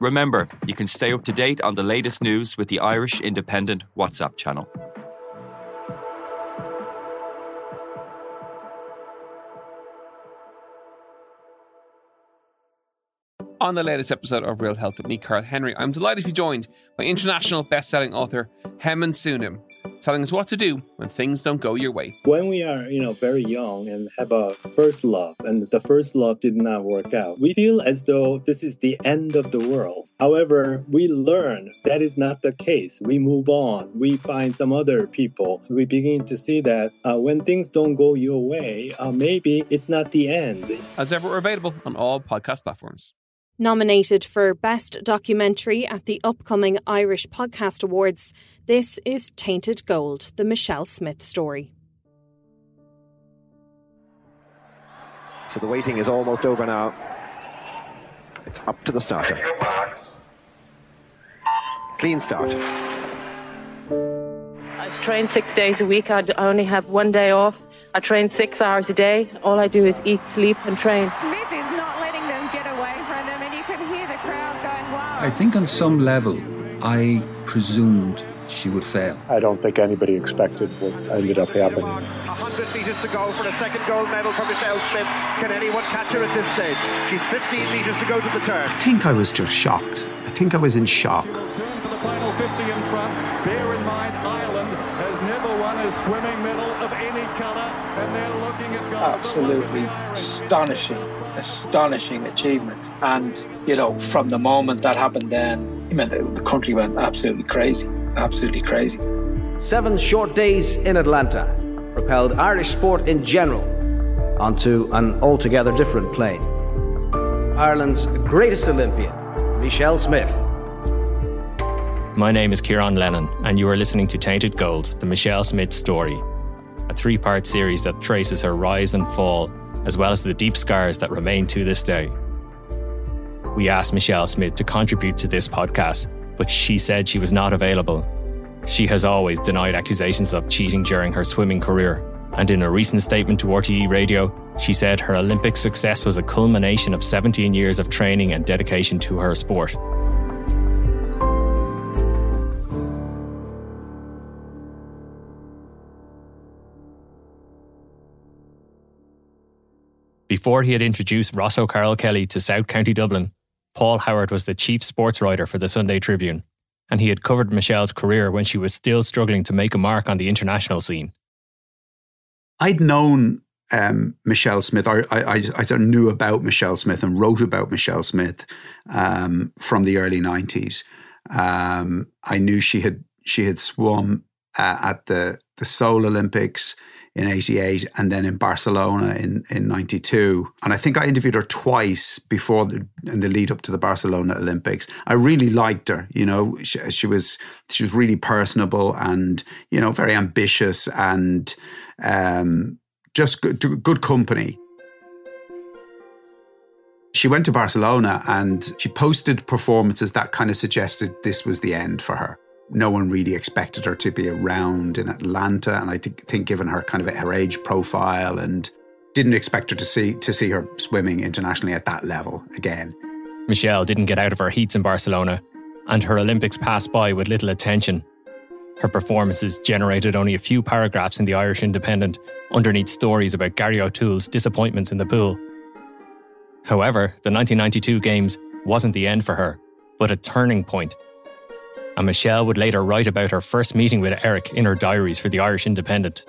Remember, you can stay up to date on the latest news with the Irish Independent WhatsApp channel. On the latest episode of Real Health with me, Carl Henry, I'm delighted to be joined by international best-selling author Haemin Sunim, telling us what to do when things don't go your way. When we are, you know, very young and have a first love, and the first love did not work out, we feel as though this is the end of the world. However, we learn that is not the case. We move on. We find some other people. So we begin to see that uh, when things don't go your way, uh, maybe it's not the end. As ever, we're available on all podcast platforms. Nominated for Best Documentary at the upcoming Irish Podcast Awards, this is Tainted Gold, the Michelle Smith story. So the waiting is almost over now. It's up to the starter. Clean start. I train six days a week. I only have one day off. I train six hours a day. All I do is eat, sleep, and train. Smith is not letting them get away from them, and you can hear the crowd going wild. I think on some level, I presumed she would fail. I don't think anybody expected what ended up happening. 100 metres to go for a second gold medal for Michelle Smith. Can anyone catch her at this stage? She's 15 metres to go to the turn. I think I was just shocked. I think I was in shock. Turn for the final 50 in front. Bear in mind, Ireland has never won a swimming medal of any colour, and they're looking at gold. Absolutely astonishing, astonishing achievement. And, you know, from the moment that happened then, I mean, the, the country went absolutely crazy, absolutely crazy. Seven short days in Atlanta propelled Irish sport in general onto an altogether different plane. Ireland's greatest Olympian, Michelle Smith. My name is Kieran Lennon, and you are listening to Tainted Gold, the Michelle Smith story, a three part series that traces her rise and fall, as well as the deep scars that remain to this day. We asked Michelle Smith to contribute to this podcast, but she said she was not available. She has always denied accusations of cheating during her swimming career, and in a recent statement to RTE Radio, she said her Olympic success was a culmination of 17 years of training and dedication to her sport. Before he had introduced Ross O'Carroll Kelly to South County Dublin, Paul Howard was the chief sports writer for the Sunday Tribune, and he had covered Michelle's career when she was still struggling to make a mark on the international scene. I'd known um, Michelle Smith. I, I, I knew about Michelle Smith and wrote about Michelle Smith um, from the early nineties. Um, I knew she had she had swum uh, at the the Seoul Olympics in 88 and then in Barcelona in, in 92. And I think I interviewed her twice before the, in the lead up to the Barcelona Olympics. I really liked her, you know, she, she was, she was really personable and, you know, very ambitious and um, just good, good company. She went to Barcelona and she posted performances that kind of suggested this was the end for her no one really expected her to be around in Atlanta, and I think, think given her kind of her age profile, and didn't expect her to see to see her swimming internationally at that level again. Michelle didn't get out of her heats in Barcelona, and her Olympics passed by with little attention. Her performances generated only a few paragraphs in the Irish Independent underneath stories about Gary O'Toole's disappointments in the pool. However, the 1992 Games wasn't the end for her, but a turning point and Michelle would later write about her first meeting with Eric in her diaries for the Irish Independent.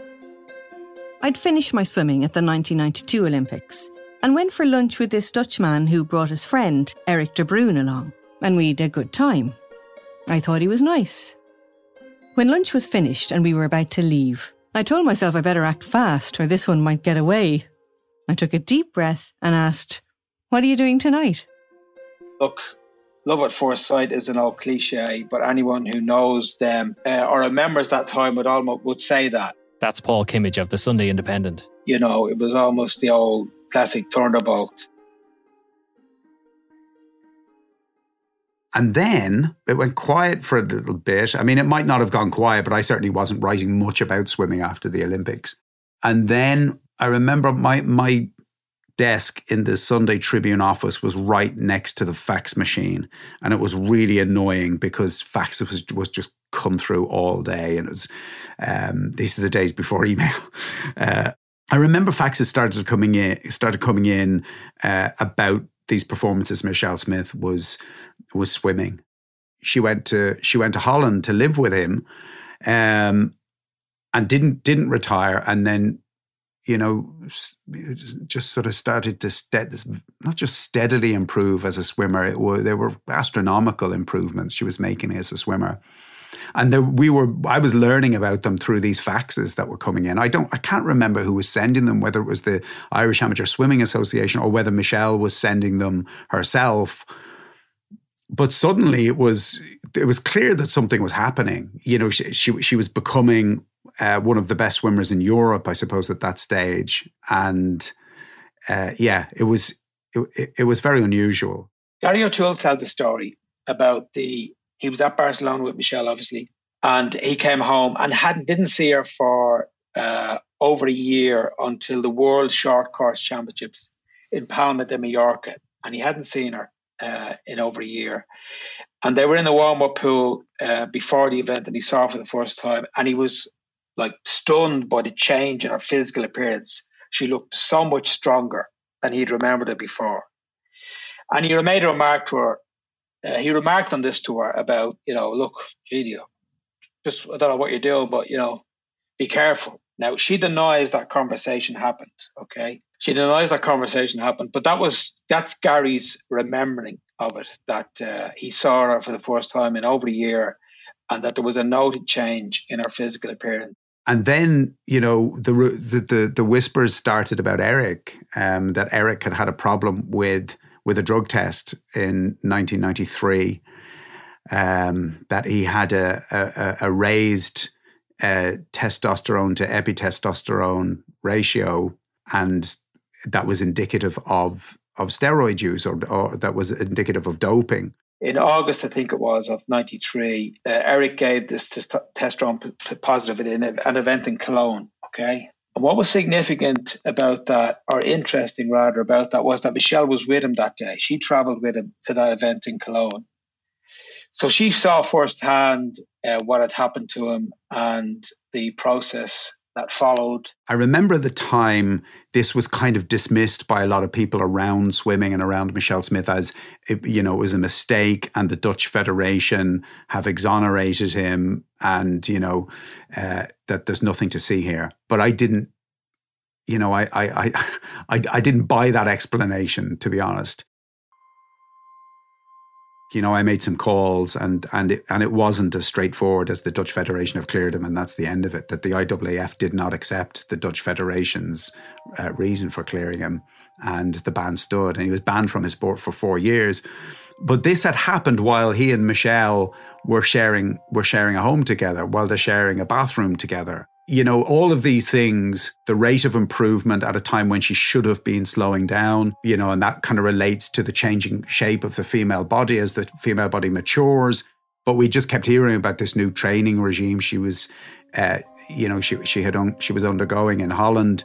I'd finished my swimming at the 1992 Olympics and went for lunch with this Dutchman who brought his friend, Eric de Bruin, along, and we'd a good time. I thought he was nice. When lunch was finished and we were about to leave, I told myself I better act fast or this one might get away. I took a deep breath and asked, What are you doing tonight? Look, love at first sight is an old cliche, but anyone who knows them uh, or remembers that time would almost would say that. That's Paul Kimmage of the Sunday Independent. You know, it was almost the old classic turnabout. And then it went quiet for a little bit. I mean, it might not have gone quiet, but I certainly wasn't writing much about swimming after the Olympics. And then I remember my my desk in the Sunday Tribune office was right next to the fax machine, and it was really annoying because fax was was just come through all day, and it was um, these are the days before email. Uh, I remember faxes started coming in started coming in uh, about these performances. Michelle Smith was was swimming. She went to she went to Holland to live with him, um, and didn't didn't retire, and then you know, just sort of started to not just steadily improve as a swimmer. It were, there were astronomical improvements she was making as a swimmer, and there, we were. I was learning about them through these faxes that were coming in. I don't. I can't remember who was sending them. Whether it was the Irish Amateur Swimming Association or whether Michelle was sending them herself. But suddenly it was it was clear that something was happening. You know, she she, she was becoming uh, one of the best swimmers in Europe, I suppose, at that stage. And uh, yeah, it was it, it, was very unusual. Gary O'Toole tells a story about the he was at Barcelona with Michelle, obviously, and he came home and hadn't didn't see her for uh, over a year until the World Short Course Championships in Palma de Mallorca, and he hadn't seen her uh, in over a year. And they were in the warm up pool uh, before the event, and he saw her for the first time, and he was like stunned by the change in her physical appearance. She looked so much stronger than he'd remembered her before. And he made a remark to her. Uh, he remarked on this to her about, you know, look, Gidio, just I don't know what you're doing, but you know, be careful. Now she denies that conversation happened. Okay, she denies that conversation happened, but that was that's Gary's remembering of it. That uh, he saw her for the first time in over a year, and that there was a noted change in her physical appearance. And then, you know, the the the, whispers started about Eric, um, that Eric had had a problem with with a drug test in 1993, um, that he had a a, a raised uh, testosterone to epitestosterone ratio, and that was indicative of of steroid use, or, or that was indicative of doping in August, I think it was, of 93, uh, Eric gave this testosterone p- positive in an event in Cologne. Okay. And what was significant about that, or interesting rather about that, was that Michelle was with him that day. She traveled with him to that event in Cologne. So she saw firsthand uh, what had happened to him and the process that followed. I remember the time this was kind of dismissed by a lot of people around swimming and around Michelle Smith as, you know, it was a mistake and the Dutch Federation have exonerated him and, you know, uh, that there's nothing to see here. But I didn't, you know, I, I, I, I, I didn't buy that explanation, to be honest you know, I made some calls and and it, and it wasn't as straightforward as the Dutch Federation have cleared him, and that's the end of it. That the IAAF did not accept the Dutch Federation's uh, reason for clearing him, and the ban stood, and he was banned from his sport for four years. But this had happened while he and Michelle were sharing were sharing a home together, while they're sharing a bathroom together you know, all of these things, the rate of improvement at a time when she should have been slowing down, you know, and that kind of relates to the changing shape of the female body as the female body matures. But we just kept hearing about this new training regime she was, uh, you know, she she had un- she was undergoing in Holland.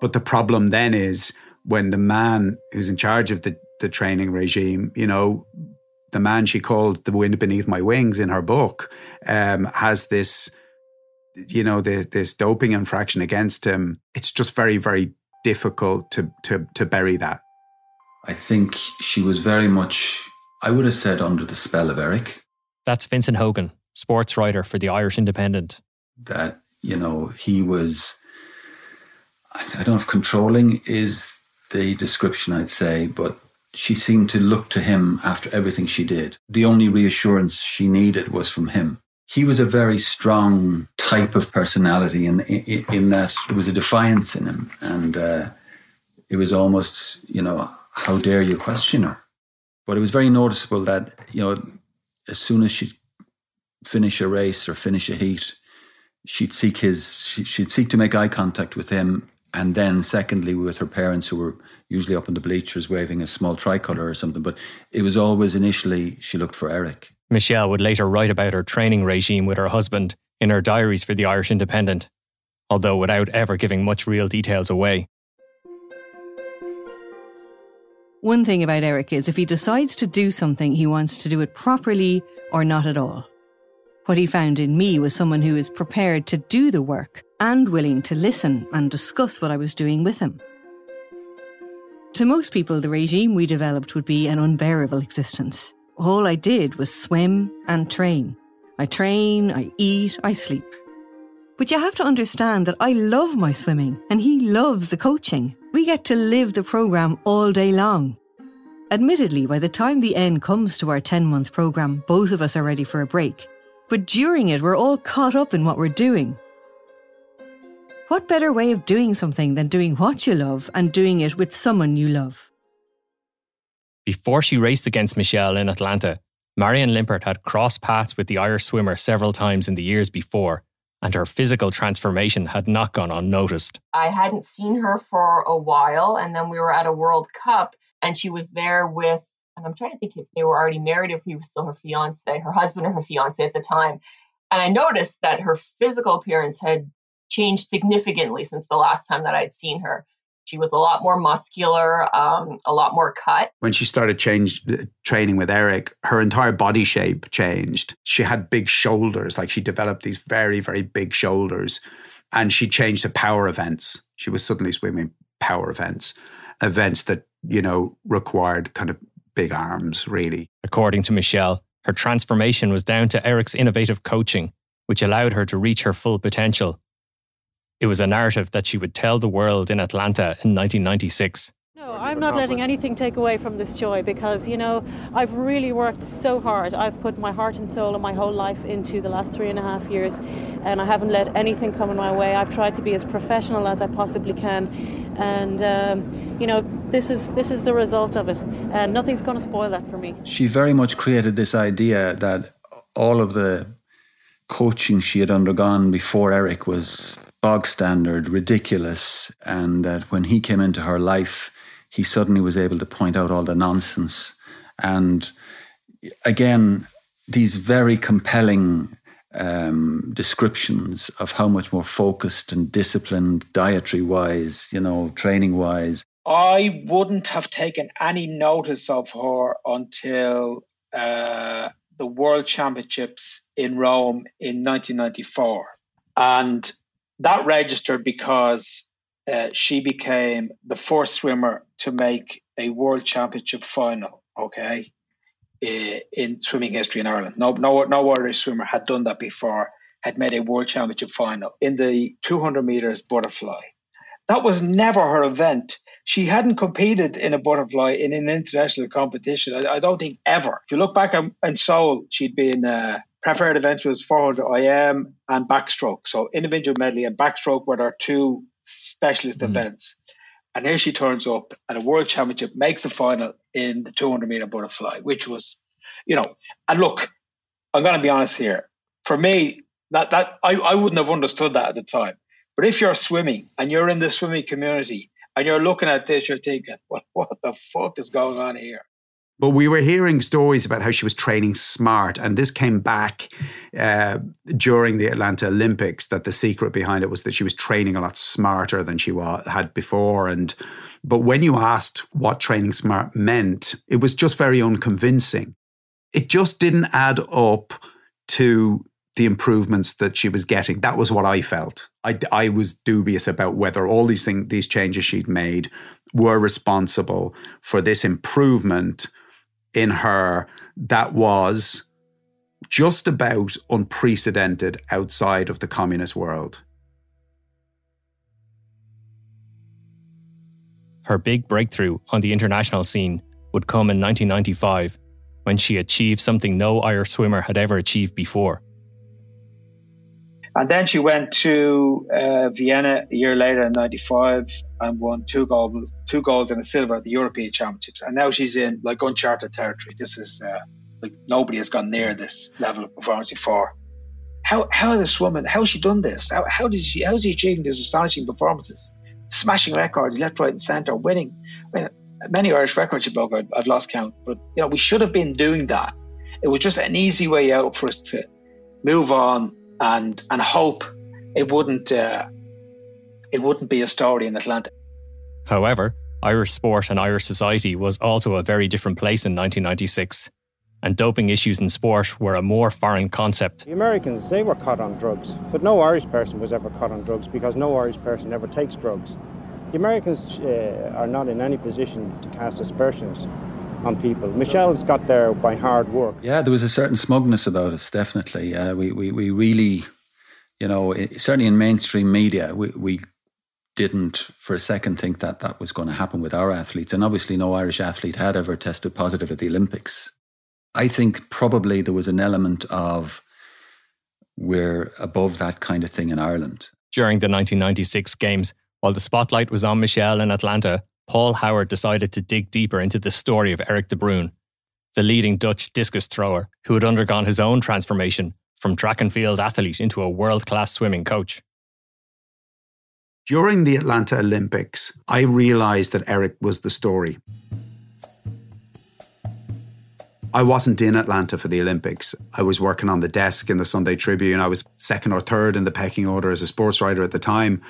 But the problem then is when the man who's in charge of the the training regime, you know, the man she called the wind beneath my wings in her book, um, has this you know, the, this doping infraction against him, it's just very, very difficult to, to, to bury that. I think she was very much, I would have said, under the spell of Eric. That's Vincent Hogan, sports writer for the Irish Independent. That, you know, he was, I don't know if controlling is the description I'd say, but she seemed to look to him after everything she did. The only reassurance she needed was from him he was a very strong type of personality in, in, in that there was a defiance in him. And uh, it was almost, you know, how dare you question her? But it was very noticeable that, you know, as soon as she'd finish a race or finish a heat, she'd seek his, she'd seek to make eye contact with him. And then, secondly, with her parents, who were usually up in the bleachers waving a small tricolour or something. But it was always initially she looked for Eric. Michelle would later write about her training regime with her husband in her diaries for the Irish Independent, although without ever giving much real details away. One thing about Eric is if he decides to do something, he wants to do it properly or not at all. What he found in me was someone who is prepared to do the work and willing to listen and discuss what I was doing with him. To most people, the regime we developed would be an unbearable existence. All I did was swim and train. I train, I eat, I sleep. But you have to understand that I love my swimming and he loves the coaching. We get to live the programme all day long. Admittedly, by the time the end comes to our 10 month programme, both of us are ready for a break. But during it, we're all caught up in what we're doing. What better way of doing something than doing what you love and doing it with someone you love? Before she raced against Michelle in Atlanta, Marianne Limpert had crossed paths with the Irish swimmer several times in the years before, and her physical transformation had not gone unnoticed. I hadn't seen her for a while, and then we were at a World Cup, and she was there with, and I'm trying to think if they were already married, if he was still her fiance, her husband or her fiance at the time. And I noticed that her physical appearance had changed significantly since the last time that I'd seen her. She was a lot more muscular, um, a lot more cut. When she started change, training with Eric, her entire body shape changed. She had big shoulders, like she developed these very, very big shoulders. And she changed to power events. She was suddenly swimming power events, events that, you know, required kind of big arms, really. According to Michelle, her transformation was down to Eric's innovative coaching, which allowed her to reach her full potential it was a narrative that she would tell the world in Atlanta in 1996. No, I'm not letting anything take away from this joy because, you know, I've really worked so hard. I've put my heart and soul and my whole life into the last three and a half years, and I haven't let anything come in my way. I've tried to be as professional as I possibly can, and um, you know, this is this is the result of it, and nothing's going to spoil that for me. She very much created this idea that all of the coaching she had undergone before Eric was bog standard, ridiculous, and that when he came into her life, he suddenly was able to point out all the nonsense. And again, these very compelling um, descriptions of how much more focused and disciplined, dietary wise, you know, training wise. I wouldn't have taken any notice of her until uh, the World Championships in Rome in 1994. And that registered because uh, she became the first swimmer to make a world championship final. Okay, in swimming history in Ireland, no, no, no other swimmer had done that before. Had made a world championship final in the 200 meters butterfly. That was never her event. She hadn't competed in a butterfly in an international competition. I, I don't think ever. If you look back in Seoul, she'd been uh, preferred event was 400 IM and backstroke. So individual medley and backstroke were our two specialist mm. events. And here she turns up at a world championship, makes the final in the 200 meter butterfly, which was, you know, and look, I'm going to be honest here. For me, that that I, I wouldn't have understood that at the time. But if you're swimming and you're in the swimming community and you're looking at this, you're thinking, what, what the fuck is going on here? But we were hearing stories about how she was training smart, and this came back uh, during the Atlanta Olympics. That the secret behind it was that she was training a lot smarter than she wa- had before. And but when you asked what training smart meant, it was just very unconvincing. It just didn't add up to the improvements that she was getting. That was what I felt. I, I was dubious about whether all these things, these changes she'd made, were responsible for this improvement in her that was just about unprecedented outside of the communist world. Her big breakthrough on the international scene would come in 1995 when she achieved something no Irish swimmer had ever achieved before. And then she went to uh, Vienna a year later in '95 and won two goals, two golds and a silver at the European Championships. And now she's in like uncharted territory. This is uh, like nobody has gone near this level of performance before. How how this woman? How has she done this? How how did she? How is she achieving these astonishing performances? Smashing records left, right, and centre, winning. I mean, many Irish records you broke. I've lost count, but you know we should have been doing that. It was just an easy way out for us to move on and and hope it wouldn't uh, it wouldn't be a story in Atlanta. However, Irish sport and Irish society was also a very different place in 1996, and doping issues in sport were a more foreign concept. The Americans, they were caught on drugs, but no Irish person was ever caught on drugs because no Irish person ever takes drugs. The Americans uh, are not in any position to cast aspersions on people. Michelle's got there by hard work. Yeah, there was a certain smugness about us, definitely. Uh, we, we, we really, you know, certainly in mainstream media, we, we didn't for a second think that that was going to happen with our athletes. And obviously, no Irish athlete had ever tested positive at the Olympics. I think probably there was an element of we're above that kind of thing in Ireland. During the 1996 Games, while the spotlight was on Michelle in Atlanta, Paul Howard decided to dig deeper into the story of Eric de Bruin, the leading Dutch discus thrower who had undergone his own transformation from track and field athlete into a world class swimming coach. During the Atlanta Olympics, I realized that Eric was the story. I wasn't in Atlanta for the Olympics. I was working on the desk in the Sunday Tribune. I was second or third in the pecking order as a sports writer at the time.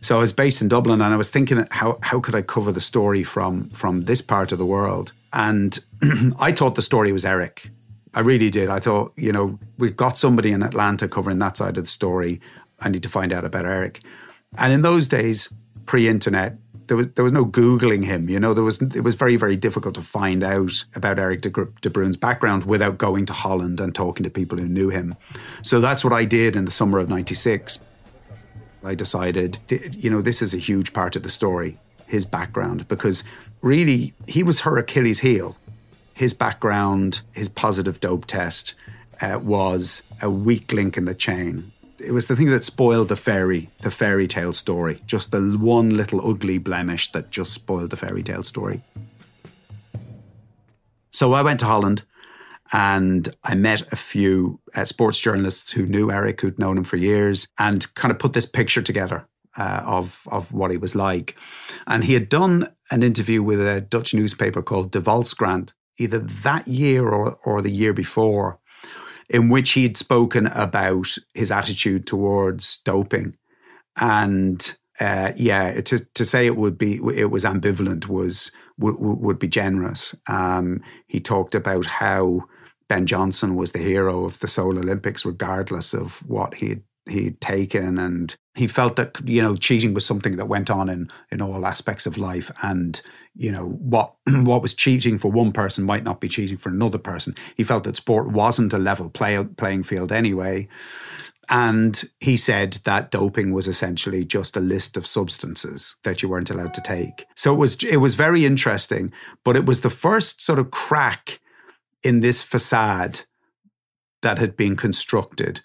So I was based in Dublin and I was thinking how how could I cover the story from from this part of the world? And I thought the story was Eric. I really did. I thought, you know, we've got somebody in Atlanta covering that side of the story. I need to find out about Eric. And in those days, pre-internet, there was there was no googling him. You know, there was it was very very difficult to find out about Eric de, de Bruin's background without going to Holland and talking to people who knew him. So that's what I did in the summer of '96. I decided, you know, this is a huge part of the story, his background, because really he was her Achilles heel. His background, his positive dope test, uh, was a weak link in the chain. It was the thing that spoiled the fairy, the fairy tale story. Just the one little ugly blemish that just spoiled the fairy tale story. So I went to Holland and I met a few uh, sports journalists who knew Eric, who'd known him for years, and kind of put this picture together uh, of of what he was like. And he had done an interview with a Dutch newspaper called De Volkskrant, either that year or or the year before, in which he had spoken about his attitude towards doping, and uh, yeah, to to say it would be it was ambivalent was would, would be generous. Um, he talked about how Ben Johnson was the hero of the Seoul Olympics, regardless of what he'd he'd taken, and he felt that you know cheating was something that went on in in all aspects of life, and you know what what was cheating for one person might not be cheating for another person. He felt that sport wasn't a level play, playing field anyway. And he said that doping was essentially just a list of substances that you weren't allowed to take. So it was it was very interesting, but it was the first sort of crack in this facade that had been constructed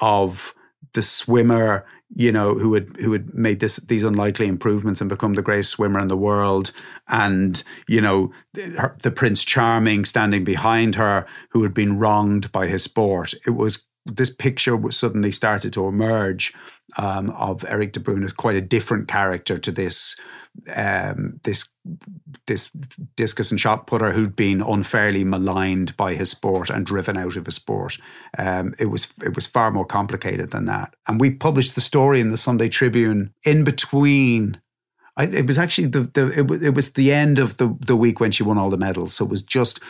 of the swimmer you know who had who had made this these unlikely improvements and become the greatest swimmer in the world. And you know her, the prince charming standing behind her who had been wronged by his sport. It was this picture was suddenly started to emerge um, of Eric de Bruin is quite a different character to this um, this this discus and shot putter who'd been unfairly maligned by his sport and driven out of his sport. Um, it was it was far more complicated than that. And we published the story in the Sunday Tribune in between. I, it was actually the, the it, it was the end of the the week when she won all the medals. So it was just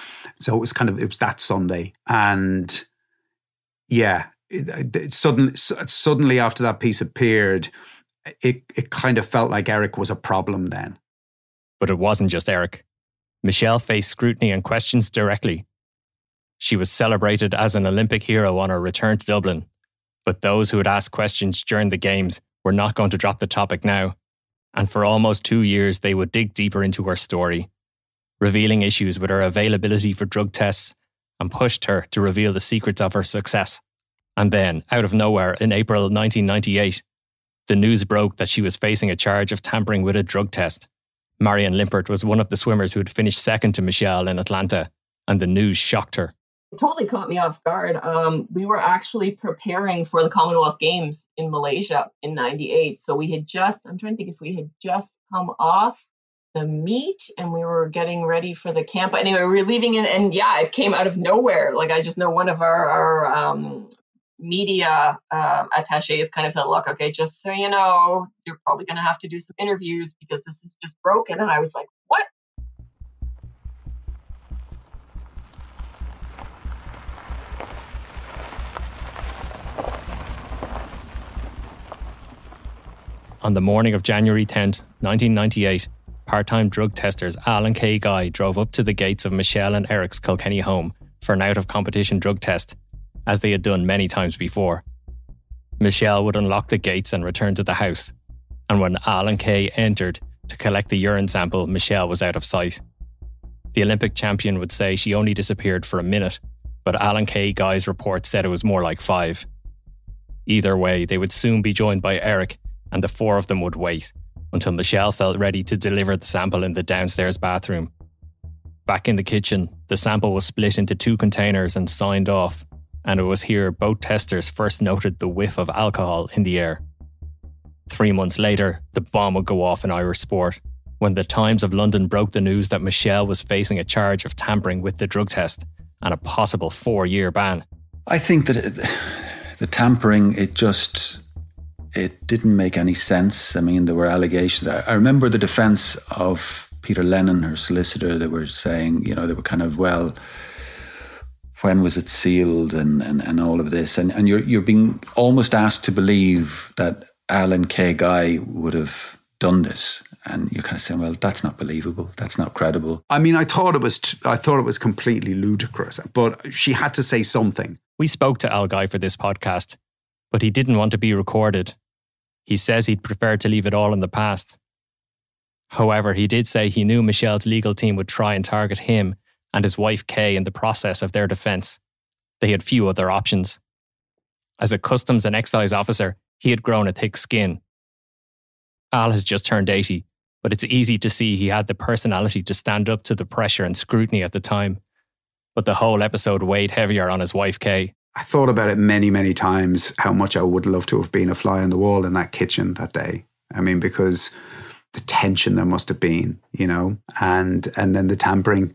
so it was kind of it was that Sunday and yeah, it, it suddenly suddenly after that piece appeared it, it kind of felt like Eric was a problem then. But it wasn't just Eric. Michelle faced scrutiny and questions directly. She was celebrated as an Olympic hero on her return to Dublin, but those who had asked questions during the Games were not going to drop the topic now. And for almost two years, they would dig deeper into her story, revealing issues with her availability for drug tests and pushed her to reveal the secrets of her success. And then, out of nowhere, in April 1998, the news broke that she was facing a charge of tampering with a drug test. Marianne Limpert was one of the swimmers who had finished second to Michelle in Atlanta, and the news shocked her. It totally caught me off guard. Um, we were actually preparing for the Commonwealth Games in Malaysia in 98. So we had just, I'm trying to think if we had just come off the meet and we were getting ready for the camp. Anyway, we were leaving it, and yeah, it came out of nowhere. Like I just know one of our, our um, media um, attaches kind of said, look, okay, just so you know, you're probably going to have to do some interviews because this is just broken. And I was like, what? On the morning of January 10th, 1998, part time drug testers Al and Kay Guy drove up to the gates of Michelle and Eric's Kilkenny home for an out of competition drug test, as they had done many times before. Michelle would unlock the gates and return to the house, and when Al and Kay entered to collect the urine sample, Michelle was out of sight. The Olympic champion would say she only disappeared for a minute, but Al and Kay Guy's report said it was more like five. Either way, they would soon be joined by Eric, and the four of them would wait until Michelle felt ready to deliver the sample in the downstairs bathroom. Back in the kitchen, the sample was split into two containers and signed off, and it was here boat testers first noted the whiff of alcohol in the air. Three months later, the bomb would go off in Irish sport when the Times of London broke the news that Michelle was facing a charge of tampering with the drug test and a possible four year ban. I think that it, the tampering, it just it didn't make any sense. I mean, there were allegations. I remember the defense of Peter Lennon, her solicitor. They were saying, you know, they were kind of well. When was it sealed and, and, and all of this? And and you're you're being almost asked to believe that Al and Kay Guy would have done this and you're kind of saying, well, that's not believable. That's not credible. I mean, I thought it was, t- I thought it was completely ludicrous, but she had to say something. We spoke to Al Guy for this podcast, but he didn't want to be recorded. He says he'd prefer to leave it all in the past. However, he did say he knew Michelle's legal team would try and target him and his wife Kay in the process of their defence. They had few other options. As a customs and excise officer, he had grown a thick skin. Al has just turned 80 but it's easy to see he had the personality to stand up to the pressure and scrutiny at the time. But the whole episode weighed heavier on his wife, Kay. I thought about it many, many times how much I would love to have been a fly on the wall in that kitchen that day. I mean, because the tension there must have been, you know, and and then the tampering.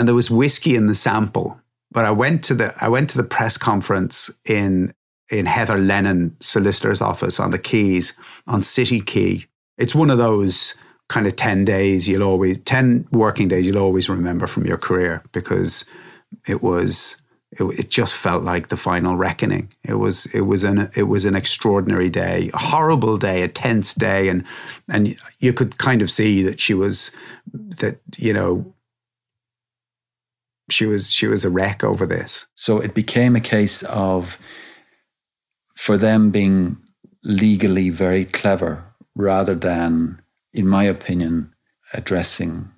And there was whiskey in the sample. But I went to the I went to the press conference in in Peter Lennon solicitor's office on the Quays on City Quay. it's one of those kind of 10 days you'll always 10 working days you'll always remember from your career because it was it, it, just felt like the final reckoning it was it was an it was an extraordinary day a horrible day a tense day and and you could kind of see that she was that you know she was she was a wreck over this so it became a case of for them being legally very clever rather than, in my opinion, addressing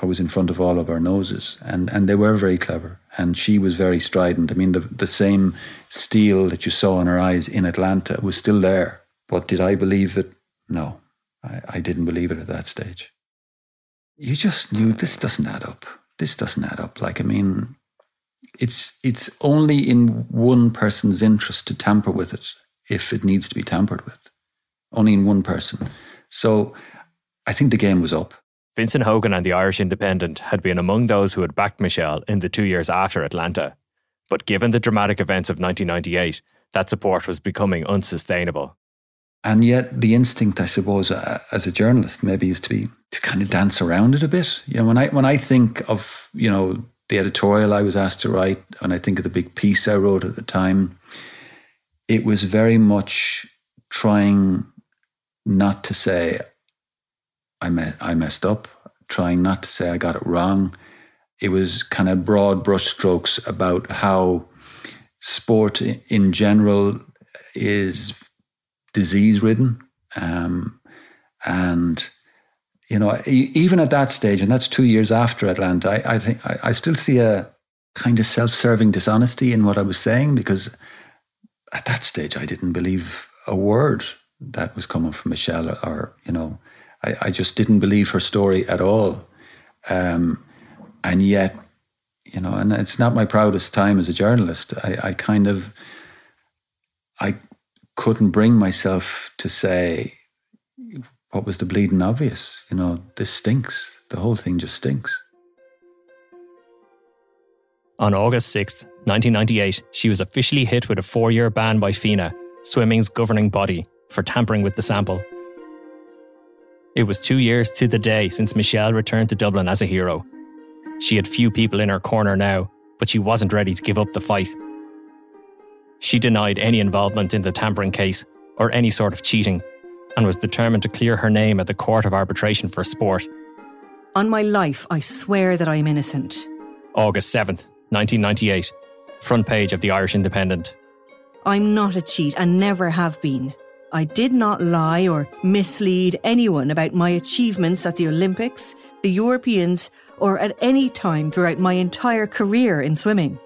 I was in front of all of our noses. And, and they were very clever. And she was very strident. I mean, the, the same steel that you saw in her eyes in Atlanta was still there. But did I believe it? No, I, I didn't believe it at that stage. You just knew this doesn't add up. This doesn't add up. Like, I mean, it's it's only in one person's interest to tamper with it if it needs to be tampered with only in one person. So I think the game was up. Vincent Hogan and the Irish Independent had been among those who had backed Michelle in the two years after Atlanta. But given the dramatic events of 1998, that support was becoming unsustainable. And yet, the instinct, I suppose, uh, as a journalist, maybe is to be to kind of dance around it a bit. You know, when I when I think of you know the editorial I was asked to write, and I think of the big piece I wrote at the time, it was very much trying not to say I me- I messed up, trying not to say I got it wrong. It was kind of broad brushstrokes about how sport in general is disease ridden, um, and you know even at that stage, and that's two years after Atlanta, I, I think I, I still see a kind of self-serving dishonesty in what I was saying because at that stage I didn't believe a word that was coming from Michelle, or, you know, I, I, just didn't believe her story at all. Um, and yet, you know, and it's not my proudest time as a journalist. I, I kind of, I couldn't bring myself to say what was the bleeding obvious. You know, this stinks. The whole thing just stinks. On August 6, 1998, she was officially hit with a four year ban by FINA, swimming's governing body, for tampering with the sample. It was two years to the day since Michelle returned to Dublin as a hero. She had few people in her corner now, but she wasn't ready to give up the fight. She denied any involvement in the tampering case or any sort of cheating and was determined to clear her name at the Court of Arbitration for Sport. On my life, I swear that I am innocent. August 7th, 1998. Front page of the Irish Independent. I'm not a cheat and never have been. I did not lie or mislead anyone about my achievements at the Olympics, the Europeans, or at any time throughout my entire career in swimming.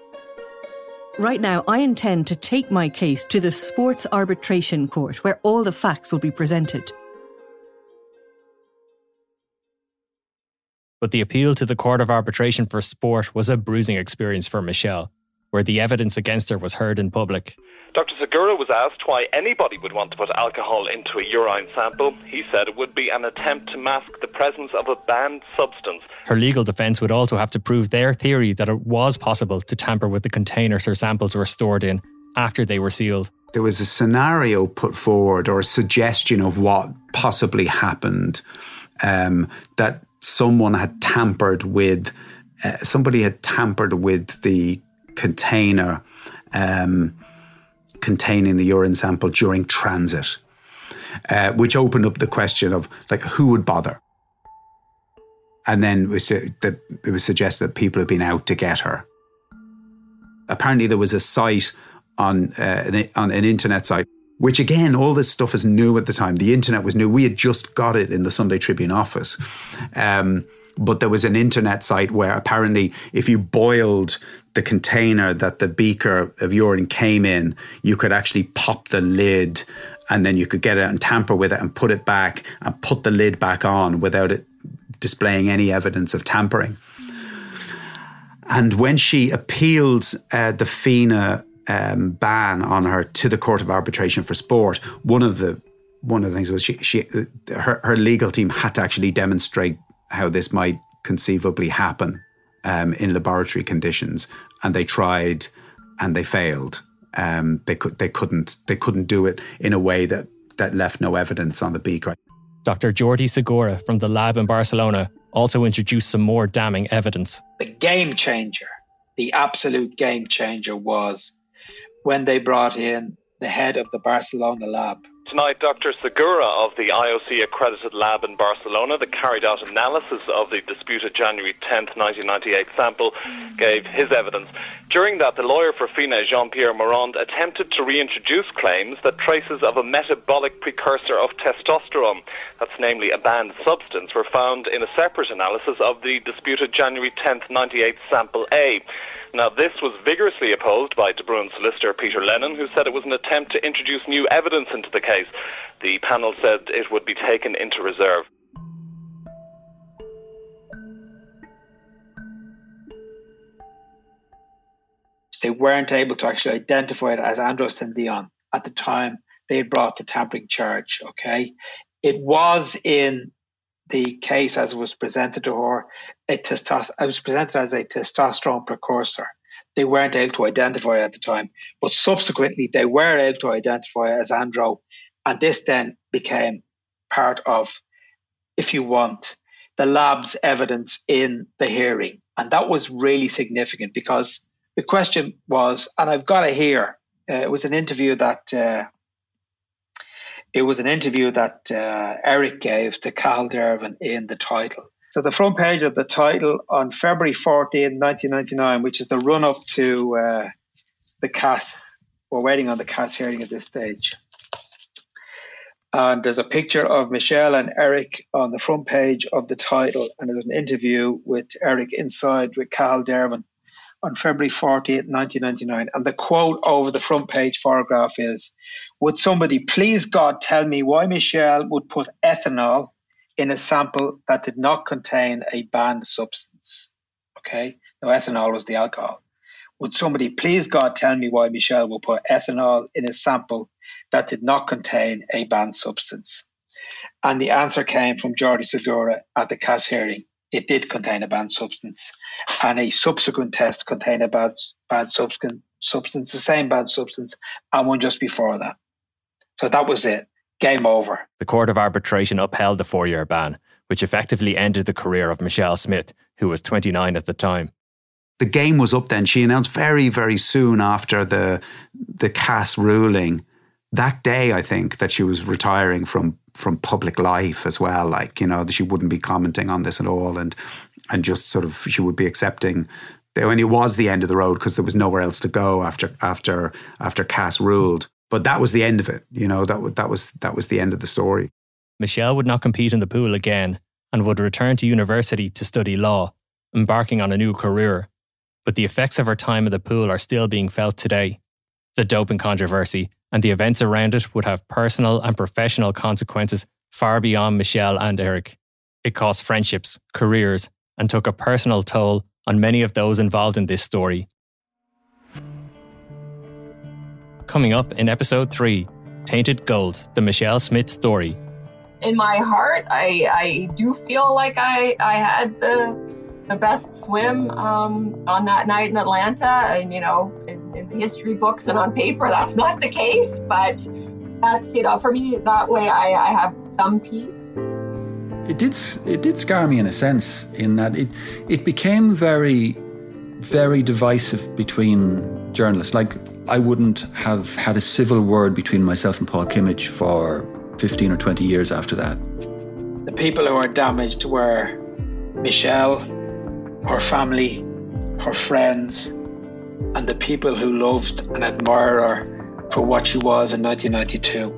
Right now, I intend to take my case to the Sports Arbitration Court, where all the facts will be presented. But the appeal to the Court of Arbitration for Sport was a bruising experience for Michelle, where the evidence against her was heard in public. Dr. Segura was asked why anybody would want to put alcohol into a urine sample. He said it would be an attempt to mask the presence of a banned substance. Her legal defence would also have to prove their theory that it was possible to tamper with the containers her samples were stored in after they were sealed. There was a scenario put forward or a suggestion of what possibly happened um, that someone had tampered with, uh, somebody had tampered with the container. Um, containing the urine sample during transit, uh, which opened up the question of like who would bother. And then it was, suggested that people had been out to get her. Apparently, there was a site on uh, an, on an internet site, which again, all this stuff is new at the time. The internet was new. We had just got it in the Sunday Tribune office. Um, but there was an internet site where apparently if you boiled the container that the beaker of urine came in, you could actually pop the lid and then you could get it and tamper with it and put it back and put the lid back on without it displaying any evidence of tampering. And when she appealed uh, the FINA um, ban on her to the Court of Arbitration for Sport, one of the one of the things was she, she her, her legal team had to actually demonstrate how this might conceivably happen um, in laboratory conditions, and they tried and they failed. Um, they could they couldn't they couldn't do it in a way that that left no evidence on the beaker. Dr. Jordi Segura from the lab in Barcelona also introduced some more damning evidence. The game changer, the absolute game changer, was when they brought in the head of the Barcelona lab, Tonight, Dr. Segura of the IOC accredited lab in Barcelona that carried out analysis of the disputed January 10, 1998 sample gave his evidence. During that, the lawyer for FINA, Jean-Pierre Morand, attempted to reintroduce claims that traces of a metabolic precursor of testosterone, that's namely a banned substance, were found in a separate analysis of the disputed January 10, 1998 sample A. Now, this was vigorously opposed by De Bruin's solicitor Peter Lennon, who said it was an attempt to introduce new evidence into the case. The panel said it would be taken into reserve. They weren't able to actually identify it as androstenedione at the time they brought the tampering charge. Okay, it was in the case as it was presented to her, testos- it was presented as a testosterone precursor. They weren't able to identify it at the time, but subsequently they were able to identify it as andro, and this then became part of, if you want, the lab's evidence in the hearing, and that was really significant because the question was, and I've got it here. Uh, it was an interview that uh, it was an interview that uh, Eric gave to Cathal Dervan in the title. So the front page of the title on February 14, 1999, which is the run up to uh, the CAS. We're waiting on the CAS hearing at this stage. And there's a picture of Michelle and Eric on the front page of the title, and there's an interview with Eric inside with Cathal Dervan on February 40th, 1999. And the quote over the front page photograph is Would somebody please God tell me why Michelle would put ethanol in a sample that did not contain a banned substance? Okay, now ethanol was the alcohol. Would somebody please God tell me why Michelle would put ethanol in a sample that did not contain a banned substance? And the answer came from Jordi Segura at the CAS hearing. It did contain a banned substance, and a subsequent test contained a bad, bad substance, substance, the same bad substance, and one just before that. So that was it. Game over. The Court of Arbitration upheld the four year ban, which effectively ended the career of Michelle Smith, who was 29 at the time. The game was up then. She announced very, very soon after the the CAS ruling that day, I think, that she was retiring from from public life as well. Like you know, she wouldn't be commenting on this at all, and and just sort of she would be accepting. It was the end of the road because there was nowhere else to go after after after CAS ruled. But that was the end of it. You know that that was that was the end of the story. Michelle would not compete in the pool again and would return to university to study law, embarking on a new career. But the effects of her time in the pool are still being felt today. The doping controversy and the events around it would have personal and professional consequences far beyond Michelle and Erik. It cost friendships, careers, and took a personal toll on many of those involved in this story. Coming up in episode 3 Tainted Gold, the Michelle Smith story. In my heart, I, I do feel like I, I had the the best swim um, on that night in Atlanta. And, you know, in, in, the history books and on paper, that's not the case. But that's, you know, for me, that way I, I have some peace. It did, it did scar me in a sense, in that it, it became very, very divisive between journalists. Like, I wouldn't have had a civil word between myself and Paul Kimmage for 15 or 20 years after that. The people who are damaged were Michelle, her family, her friends, and the people who loved and admired her for what she was in 1992.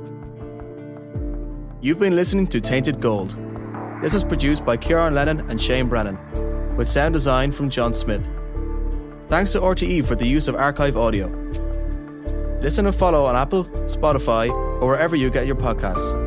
You've been listening to Tainted Gold. This was produced by Kieran Lennon and Shane Brennan, with sound design from John Smith. Thanks to RTE for the use of archive audio. Listen and follow on Apple, Spotify, or wherever you get your podcasts.